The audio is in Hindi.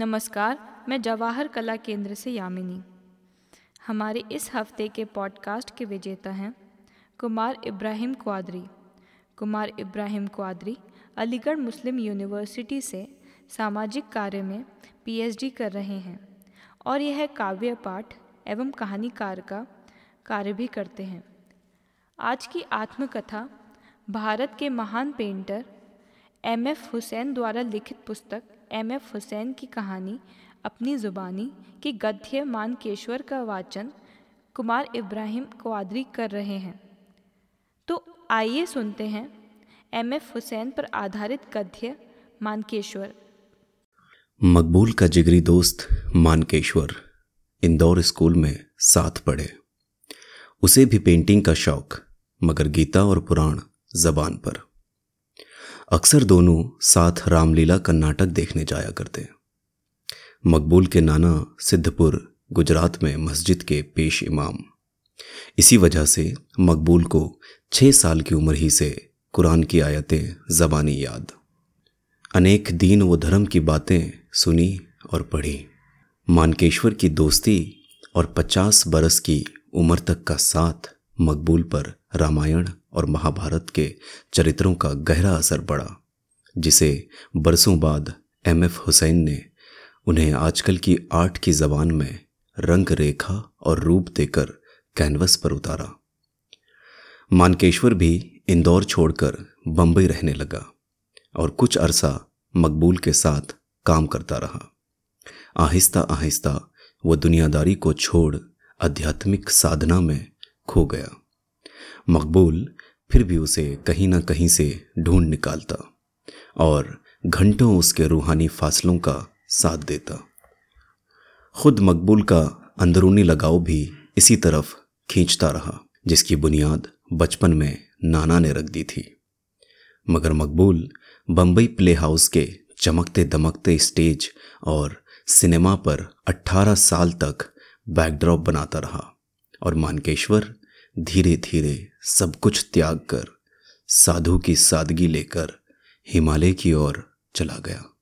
नमस्कार, मैं जवाहर कला केंद्र से यामिनी। हमारे इस हफ़्ते के पॉडकास्ट के विजेता हैं कुमार इब्राहिम क्वादरी। कुमार इब्राहिम क्वादरी अलीगढ़ मुस्लिम यूनिवर्सिटी से सामाजिक कार्य में पीएचडी कर रहे हैं और यह काव्य पाठ एवं कहानीकार का कार्य भी करते हैं। आज की आत्मकथा, भारत के महान पेंटर एम एफ़ हुसैन द्वारा लिखित पुस्तक एम एफ़ हुसैन की कहानी, अपनी ज़ुबानी की गद्य मानकेश्वर का वाचन कुमार इब्राहिम क्वादरी कर रहे हैं। तो आइए सुनते हैं एम एफ़ हुसैन पर आधारित गद्य मानकेश्वर। मकबूल का जिगरी दोस्त मानकेश्वर इंदौर स्कूल में साथ पढ़े। उसे भी पेंटिंग का शौक, मगर गीता और पुराण जबान पर। अक्सर दोनों साथ रामलीला का नाटक देखने जाया करते। मकबूल के नाना सिद्धपुर, गुजरात में मस्जिद के पेश इमाम। इसी वजह से मकबूल को छः साल की उम्र ही से कुरान की आयतें, जबानी याद। अनेक दीन व धर्म की बातें सुनी और पढ़ी। मानकेश्वर की दोस्ती और पचास बरस की उम्र तक का साथ मकबूल पर रामायण और महाभारत के चरित्रों का गहरा असर पड़ा, जिसे बरसों बाद एम एफ़ हुसैन ने उन्हें आजकल की आर्ट की जबान में रंग रेखा और रूप देकर कैनवस पर उतारा। मानकेश्वर भी इंदौर छोड़कर बंबई रहने लगा और कुछ अरसा मकबूल के साथ काम करता रहा। आहिस्ता आहिस्ता वह दुनियादारी को छोड़ आध्यात्मिक साधना में खो गया। मकबूल फिर भी उसे कहीं ना कहीं से ढूंढ निकालता और घंटों उसके रूहानी फासलों का साथ देता। खुद मकबूल का अंदरूनी लगाव भी इसी तरफ़ खींचता रहा, जिसकी बुनियाद बचपन में नाना ने रख दी थी। मगर मकबूल बम्बई प्ले हाउस के चमकते दमकते स्टेज और सिनेमा पर 18 साल तक बैकड्रॉप बनाता रहा और मानकेश्वर धीरे धीरे सब कुछ त्याग कर साधु की सादगी लेकर हिमालय की ओर चला गया।